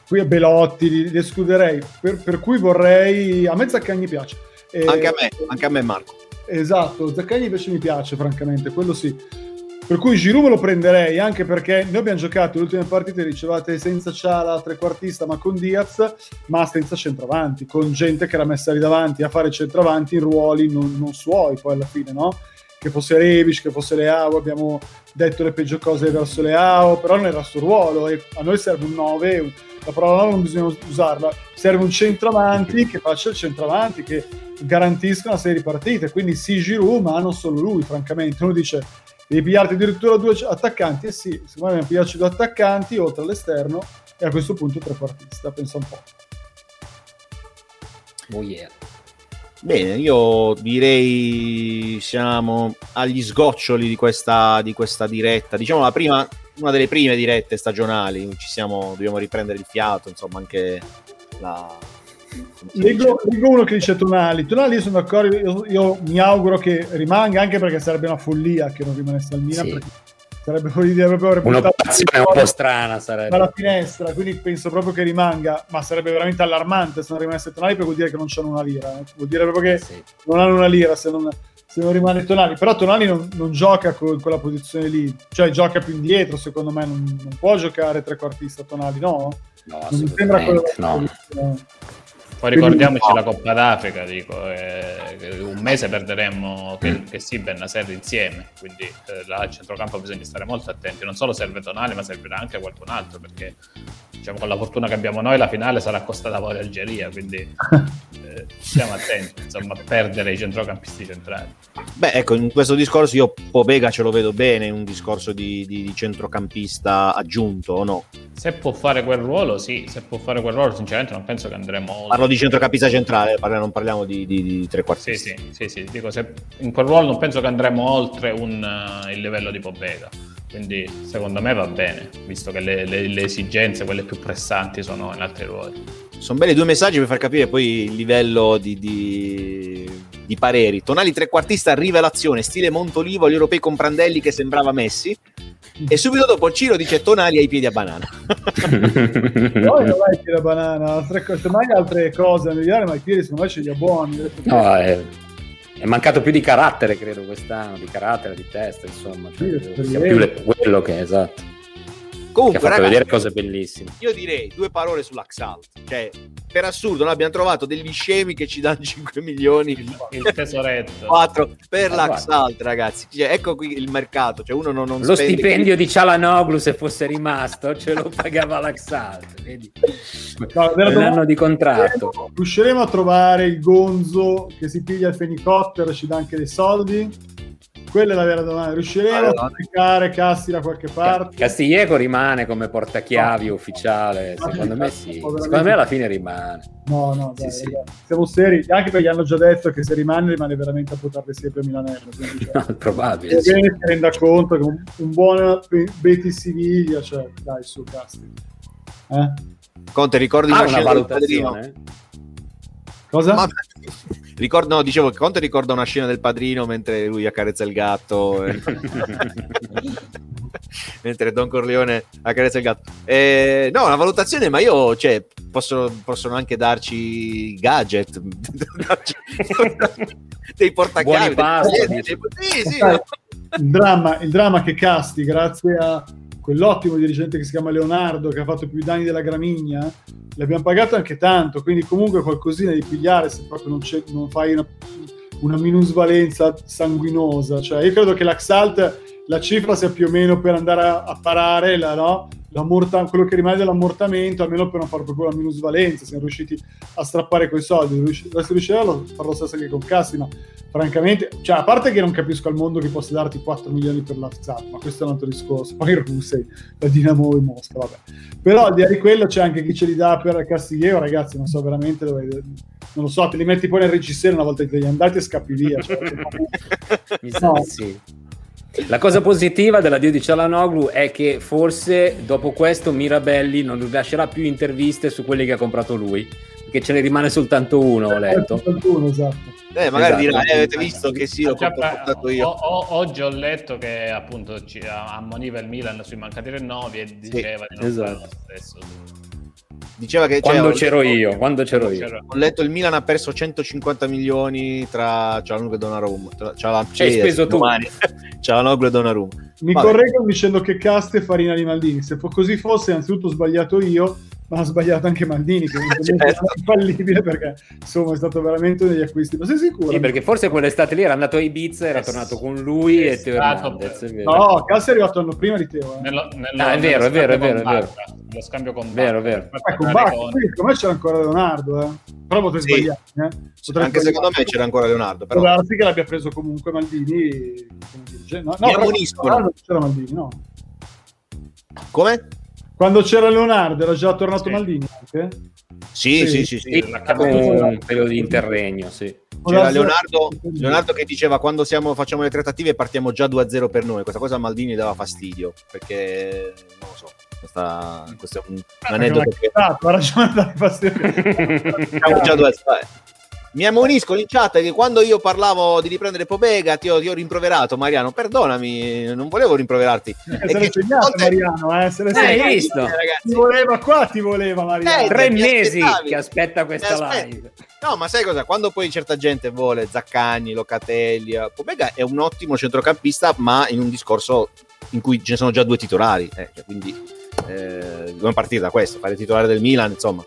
Qui a Belotti li, li escluderei, per, per, cui vorrei... A me Zaccagni piace. E, anche a me, anche a me Marco. Esatto, Zaccagni invece mi piace, francamente, quello sì. Per cui Giroud me lo prenderei anche perché noi abbiamo giocato le ultime partite, ricevate senza Ciala trequartista ma con Diaz, ma senza centravanti, con gente che era messa lì davanti a fare centravanti in ruoli non, non suoi poi alla fine, no? Che fosse Rebic, che fosse Leao, abbiamo detto le peggio cose verso Leao, però non era il suo ruolo e a noi serve un 9, la parola 9 non bisogna usarla, serve un centravanti che faccia il centravanti, che garantisca una serie di partite, quindi sì Giroud ma non solo lui francamente, uno dice devi pigliarti addirittura due attaccanti. E sì, secondo me dobbiamo pigliarci due attaccanti oltre all'esterno e a questo punto trequartista, pensa un po'. Oh yeah. Bene, io direi siamo agli sgoccioli di questa, di questa diretta, diciamo la prima, una delle prime dirette stagionali, ci siamo, dobbiamo riprendere il fiato, insomma anche la, Leggo, leggo, uno che dice Tonali. Tonali, io sono d'accordo. Io, io, mi auguro che rimanga anche perché sarebbe una follia che non rimanesse al Milan. Sì. Sarebbe dire proprio un'operazione un po' strana sarebbe dalla finestra. Quindi penso proprio che rimanga, ma sarebbe veramente allarmante se non rimanesse Tonali perché vuol dire che non c'hanno una lira. Eh. Vuol dire proprio che sì. non hanno una lira se non, se non rimane Tonali. Però Tonali non, non gioca con quella posizione lì, cioè gioca più indietro. Secondo me non, non può giocare trequartista Tonali, no? No, non mi sembra quello no. Poi ricordiamoci la Coppa d'Africa, dico, eh, un mese perderemmo che, che sì, Bennaser insieme, quindi eh, là al centrocampo bisogna stare molto attenti, non solo serve Tonale ma servirà anche qualcun altro perché diciamo, con la fortuna che abbiamo noi la finale sarà costata voi Algeria, quindi eh, stiamo attenti insomma, a perdere i centrocampisti centrali. Beh, ecco, in questo discorso io Pobega ce lo vedo bene, un discorso di, di, di centrocampista aggiunto o no? Se può fare quel ruolo, sì, se può fare quel ruolo, sinceramente non penso che andremo... Parlo di centrocampista centrale, non parliamo di, di, di tre quarti. Sì, sì, sì, sì, dico, se in quel ruolo non penso che andremo oltre un, uh, il livello di Pobega. Quindi secondo me va bene, visto che le, le, le esigenze, quelle più pressanti, sono in altri ruoli. Sono belli due messaggi per far capire poi il livello di, di, di pareri. Tonali trequartista, rivelazione, stile Montolivo, gli europei con Prandelli che sembrava Messi. E subito dopo Ciro dice Tonali ai piedi a banana. no, non hai piedi a banana, altre cose, mai altre cose da migliorare, ma i piedi secondo me ce li ha buoni. No, è, è, mancato più di carattere, credo, quest'anno, di carattere, di testa, insomma. Cioè, sia più le, quello che è, esatto. Comunque, che ha fatto ragazzi, vedere cose bellissime. Io direi due parole sull'Axalt. Cioè, per assurdo, noi abbiamo trovato degli scemi che ci danno 5 milioni. Il tesoretto. 4 per ah, l'Axalt, ragazzi. Cioè, ecco qui il mercato. Cioè, uno non, non Lo stipendio qui. di Cialanoglu, se fosse rimasto, ce lo pagava l'Axalt. Vedi? No, un anno di contratto. Riusciremo a trovare il gonzo che si piglia il fenicottero e ci dà anche dei soldi? Quella è la vera domanda. Riusciremo allora. a applicare Casti da qualche parte? Castilleco rimane come portachiavi no. ufficiale. Secondo me sì. Secondo me alla fine rimane. No, no, dai, sì, sì. siamo seri. Anche perché hanno già detto che se rimane, rimane veramente a poter sempre a Milanello. Quindi, cioè, no, probabile. Sì. si renda conto che un, un buon Betis Siviglia, cioè, dai, su Casti. Eh? Conte, ricordi ah, una valutazione? Cosa? Ma Ricordo, no, dicevo che Conte ricorda una scena del padrino mentre lui accarezza il gatto. Eh. mentre Don Corleone accarezza il gatto. Eh, no, una valutazione, ma io, cioè, posso, possono anche darci gadget, dei portachiavi. Dei, dei, sì, sì, no. il, dramma, il dramma che Casti, grazie a quell'ottimo dirigente che si chiama Leonardo, che ha fatto più danni della Gramigna, l'abbiamo pagato anche tanto, quindi comunque qualcosina di pigliare se proprio non, non fai una, una, minusvalenza sanguinosa. Cioè, io credo che l'Axalt la cifra sia più o meno per andare a, a parare la, no? quello che rimane dell'ammortamento, almeno per non fare proprio la minusvalenza, siamo riusciti a strappare quei soldi. Adesso riuscirà a fare lo stesso anche con Cassi, ma francamente, cioè, a parte che non capisco al mondo che possa darti 4 milioni per l'Arzat, ma questo è un altro discorso. Poi Russell, la Dinamo e Mosca, vabbè. Però al di là di quello c'è anche chi ce li dà per Castigliero, ragazzi, non so veramente dove... Non lo so, te li metti poi nel reggiseno una volta che te li andati e scappi via. Cioè, Mi sa no. sì. La cosa positiva dell'addio di Cialanoglu è che forse dopo questo Mirabelli non rilascerà più interviste su quelli che ha comprato lui, perché ce ne rimane soltanto uno, ho letto. Soltanto esatto. Eh, magari esatto. dirà, eh, avete visto che sì, l'ho comprato io. O, o, oggi ho letto che appunto ci, ammoniva il Milan sui mancati rinnovi e diceva sì, di non esatto. fare lo stesso Diceva che quando cioè, c'ero letto, io, quando c'ero io. Ho letto il Milan ha perso 150 milioni tra Cialanoglu e Donnarumma. Tra, la, Hai speso tu. Cialanoglu e Donnarumma. Mi Vabbè. correggo dicendo che Cast è farina di Maldini. Se così fosse, innanzitutto ho sbagliato io, ma ha sbagliato anche Maldini che certo. è infallibile perché insomma è stato veramente uno degli acquisti ma sei sicuro? Sì perché forse quell'estate lì era andato a Ibiza era tornato con lui e Teo Hernandez no Cass è arrivato l'anno prima di Teo eh. nello, nello, ah, è vero è vero è vero, è vero. lo scambio con vero vero eh, con Bacca secondo me c'era ancora Leonardo eh. però potrei sì. sbagliare eh. anche sbagliare. secondo me c'era ancora Leonardo però darsi che l'abbia preso comunque Maldini no, no, mi ammoniscono c'era Maldini no come? Quando c'era Leonardo era già tornato sì. Maldini anche? Sì, sì, sì, sì. sì. un periodo di interregno, sì. C'era Leonardo, Leonardo, che diceva quando siamo, facciamo le trattative partiamo già 2-0 per noi. Questa cosa a Maldini dava fastidio perché non lo so. Questa, questo è un, un ah, aneddoto che... Ha ragione dare fastidio. Siamo già 2-0 mi ammoniscono in chat che quando io parlavo di riprendere Pobega ti ho, ti ho rimproverato Mariano. Perdonami non volevo rimproverarti. Eh, se l'è segnato volte... Mariano eh, se l'è eh, hai visto? Ti voleva qua ti voleva Mariano. Eh, tre mesi che aspetta questa live. No ma sai cosa? Quando poi certa gente vuole Zaccagni Locatelli eh, Pobega è un ottimo centrocampista ma in un discorso in cui ce ne sono già due titolari eh, cioè, quindi eh, dobbiamo partire da questo fare titolare del Milan insomma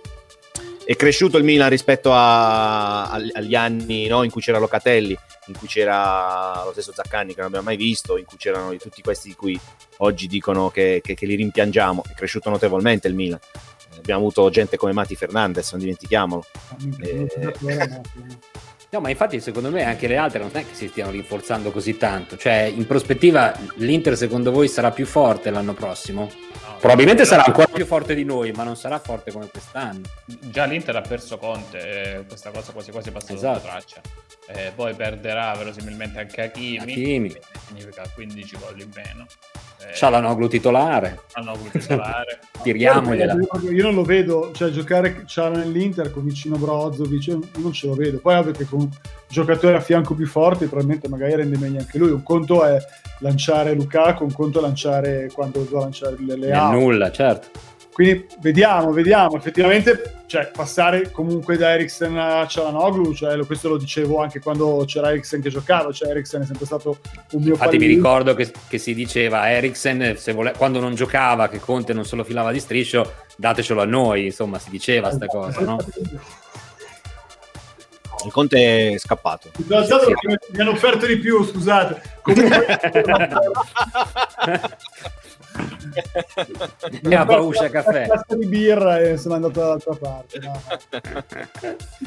è cresciuto il Milan rispetto a, a, agli anni no, in cui c'era Locatelli, in cui c'era lo stesso Zaccani che non abbiamo mai visto, in cui c'erano tutti questi di cui oggi dicono che, che, che li rimpiangiamo. È cresciuto notevolmente il Milan. Abbiamo avuto gente come Mati Fernandez, non dimentichiamolo. Eh, No, ma infatti secondo me anche le altre non è che si stiano rinforzando così tanto. Cioè, in prospettiva l'Inter secondo voi sarà più forte l'anno prossimo? Probabilmente sarà ancora più forte di noi, ma non sarà forte come quest'anno. Già l'Inter ha perso Conte, questa cosa quasi quasi passa esatto. sotto traccia. Eh, poi perderà verosimilmente anche Hakimi, Hakimi. significa 15 gol in meno. Eh, Cialanoglu titolare. Cialanoglu titolare. Tiriamogliela. Io non lo vedo, cioè giocare Ciala nell'Inter con vicino Brozovic, non ce lo vedo. Poi ovvio che con giocatore a fianco più forte probabilmente magari rende meglio anche lui. Un conto è lanciare Lukaku, un conto è lanciare quando devo lanciare le, le Nulla, certo. Quindi vediamo, vediamo. Effettivamente, cioè, passare comunque da Eriksen a Cialanoglu, cioè, questo lo dicevo anche quando c'era Eriksen che giocava, cioè Eriksen è sempre stato un mio Infatti mi ricordo che, che, si diceva Eriksen, vole- quando non giocava, che Conte non se lo filava di striscio, datecelo a noi, insomma, si diceva questa cosa, no? Il Conte è scappato. No, sì, sì. Mi hanno offerto di più, scusate. Comunque... e a Bauscia caffè. Una di birra e sono andato dall'altra parte. No.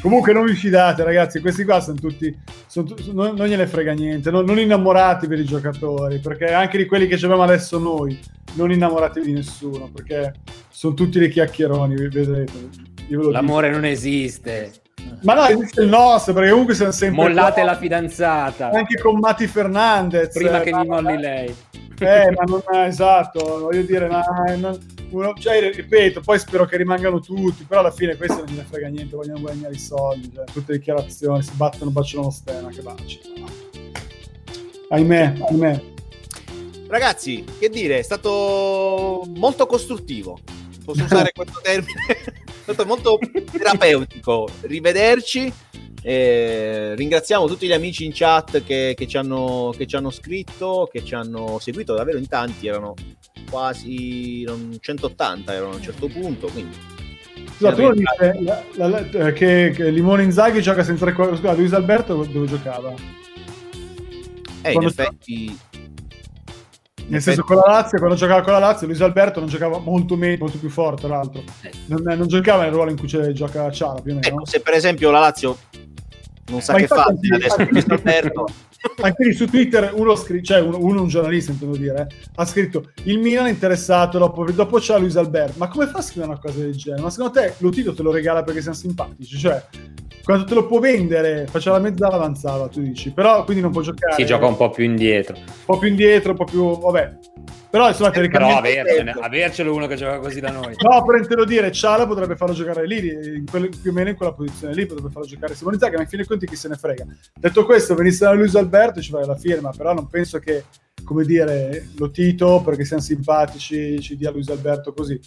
Comunque non vi fidate ragazzi, questi qua sono tutti, sono tu- non, non, gliene frega niente, non, non innamoratevi dei giocatori, perché anche di quelli che abbiamo adesso noi, non innamoratevi di nessuno, perché sono tutti dei chiacchieroni, vedrete. L'amore dico. non esiste. Ma no, esiste il nostro, perché comunque siamo sempre... Mollate qua. la fidanzata. Anche con Mati Fernandez. Prima che mi molli lei. Eh, ma non è esatto, voglio dire, ma, non, uno, cioè, ripeto, poi spero che rimangano tutti, però alla fine questo non gliene frega niente, vogliono guadagnare i soldi, cioè, tutte le dichiarazioni, si battono, baciano lo stema, che baci. Ahimè, ahimè. Ragazzi, che dire, è stato molto costruttivo, posso usare questo termine? È stato molto terapeutico rivederci. Eh, ringraziamo tutti gli amici in chat che, che, ci hanno, che, ci hanno, scritto, che ci hanno seguito davvero in tanti, erano quasi erano 180 erano a un certo punto. Quindi Scusa, dice la, la, la, eh, che, che Limone Inzaghi gioca senza record. Scusa, Luis Alberto dove giocava? Eh, in effetti nel senso, con la Lazio, quando giocava con la Lazio, Luis Alberto non giocava molto meglio, molto più forte, tra l'altro. Eh. Non, non, giocava nel ruolo in cui gioca Ciala, più o meno. Ecco, se per esempio la Lazio non sa Ma che fa adesso Luis Alberto... Anche lì su Twitter uno, scri- cioè uno, uno un giornalista intendo dire, eh, ha scritto il Milan è interessato, dopo, dopo c'è Luis Alberto. Ma come fa a scrivere una cosa del genere? Ma secondo te lo Tito te lo regala perché siamo simpatici? Cioè, quando te lo può vendere, faccia la mezzala avanzava, tu dici, però quindi non può giocare. Si gioca un po' più indietro. Un po' più indietro, un po' più, vabbè. Però insomma, eh, però avercene, avercelo uno che gioca così da noi. no, per intero dire, Ciala potrebbe farlo giocare lì, quel, più o meno in quella posizione lì, potrebbe farlo giocare Simone Zaga, ma in fin dei conti chi se ne frega. Detto questo, venisse da Luis Alberto ci fai la firma, però non penso che come dire, lo Tito perché siamo simpatici, ci dia Luis Alberto così.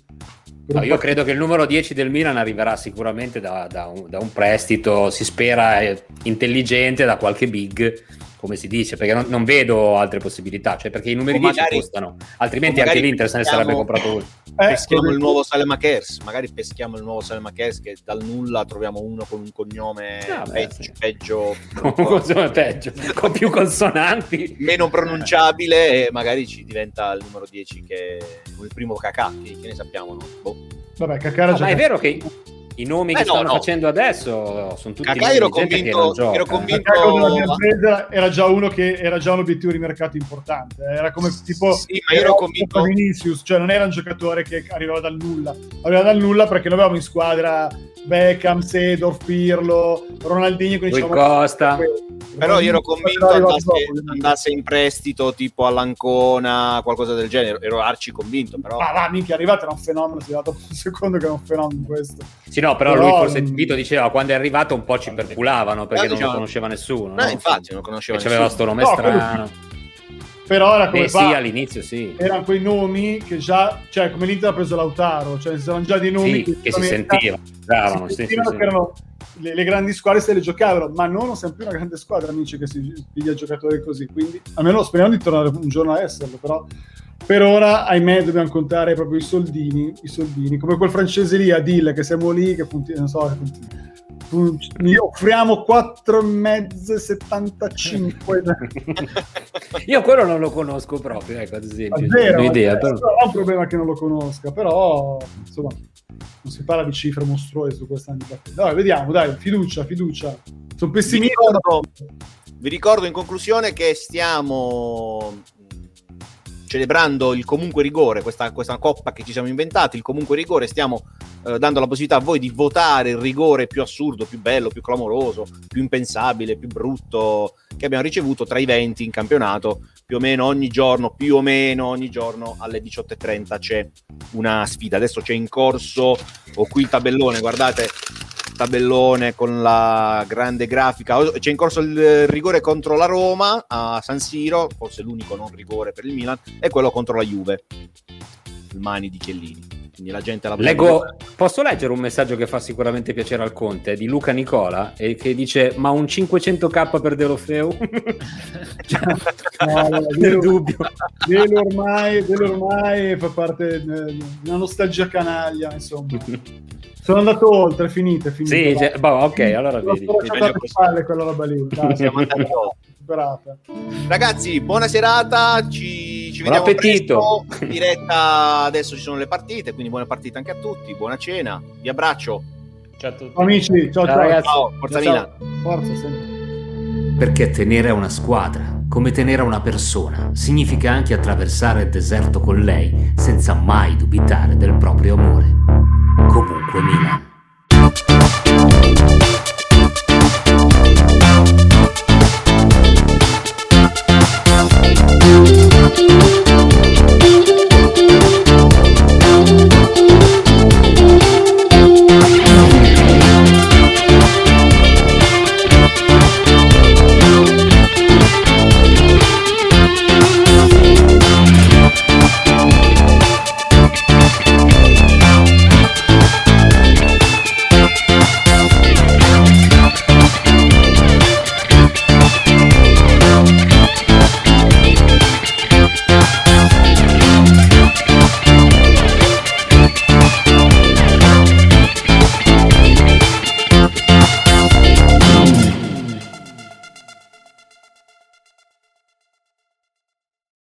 No, io credo che il numero 10 del Milan arriverà sicuramente da, da, un, da un, prestito, si spera eh, intelligente da qualche big come si dice, perché non, non, vedo altre possibilità, cioè perché i numeri 10 costano, altrimenti anche l'Inter se ne sarebbe comprato uno. Eh, peschiamo il nuovo Salemakers, magari peschiamo il nuovo Salemakers che dal nulla troviamo uno con un cognome ah, peggio, sì. peggio, con, peggio, con più consonanti, meno pronunciabile e magari ci diventa il numero 10 che è il primo cacà, che, che ne sappiamo, no? Boh. Vabbè, Caccara no, ma è vero che i nomi eh che no, stanno no. facendo adesso sono tutti Cacà ero convinto, ero convinto... era già uno che era già un obiettivo di mercato importante era come tipo sì, ma io ero convinto Vinicius cioè non era un giocatore che arrivava dal nulla. Arrivava dal nulla perché noi avevamo in squadra Beckham, Sedorf, Pirlo, Ronaldinho quindi diciamo, Costa. però io ero convinto andasse, andasse, in prestito tipo all'Ancona qualcosa del genere. Ero arci convinto però. Ma va minchia è arrivato era un fenomeno si è dato un secondo che era un fenomeno questo. Sì no però, però lui forse Vito diceva quando è arrivato un po' ci perculavano perché non lo conosceva nessuno no? infatti non conosceva nessuno. aveva sto nome no, strano però era come eh, sì, all'inizio sì. Erano quei nomi che già, cioè come l'Inter ha preso Lautaro, cioè erano già dei nomi sì, che, che si sentivano, si sentivano sì, che erano le, le, grandi squadre se le giocavano, ma non siamo più una grande squadra, amici, che si piglia giocatori così, quindi almeno speriamo di tornare un giorno a esserlo, però per ora, ahimè, dobbiamo contare proprio i soldini, i soldini, come quel francese lì, Adil, che siamo lì, che punti, non so, che punti, gli offriamo 4,75 io quello non lo conosco proprio ecco ad esempio Vero, idea, però. non è un problema che non lo conosca però insomma non si parla di cifre mostruose su questa dai vediamo dai fiducia fiducia. Sono pessimista vi ricordo, vi ricordo in conclusione che stiamo celebrando il comunque rigore, questa, questa, coppa che ci siamo inventati, il comunque rigore, stiamo eh, dando la possibilità a voi di votare il rigore più assurdo, più bello, più clamoroso, più impensabile, più brutto che abbiamo ricevuto tra i 20 in campionato. Più o meno ogni giorno, più o meno ogni giorno alle 18.30 c'è una sfida. Adesso c'è in corso, ho qui il tabellone, guardate, tabellone con la grande grafica. C'è in corso il rigore contro la Roma a San Siro, forse l'unico non rigore per il Milan, e quello contro la Juve, il Mani di Chiellini. Quindi la gente la Leggo, posso leggere un messaggio che fa sicuramente piacere al Conte di Luca Nicola e che dice: Ma un 500k per De Lofeu? cioè, no, nel dubbio, Delo ormai, Delo ormai fa parte di una nostalgia canaglia, insomma. Sono andato oltre, finite, finite. Sì, cioè, boh, ok, allora vedi. Spalle quella roba lì. Dai, Siamo andati Ragazzi, buona serata, ci ci Buon vediamo appetito. presto in diretta. Adesso ci sono le partite, quindi buona partita anche a tutti. Buona cena. Vi abbraccio. Ciao a tutti. Amici, ciao Ciao, ciao. ragazzi. Ciao, forza Ciao, Milan. ciao. Forza sempre. Perché tenere a una squadra, come tenere a una persona, significa anche attraversare il deserto con lei senza mai dubitare del proprio amore. Comunque Milan.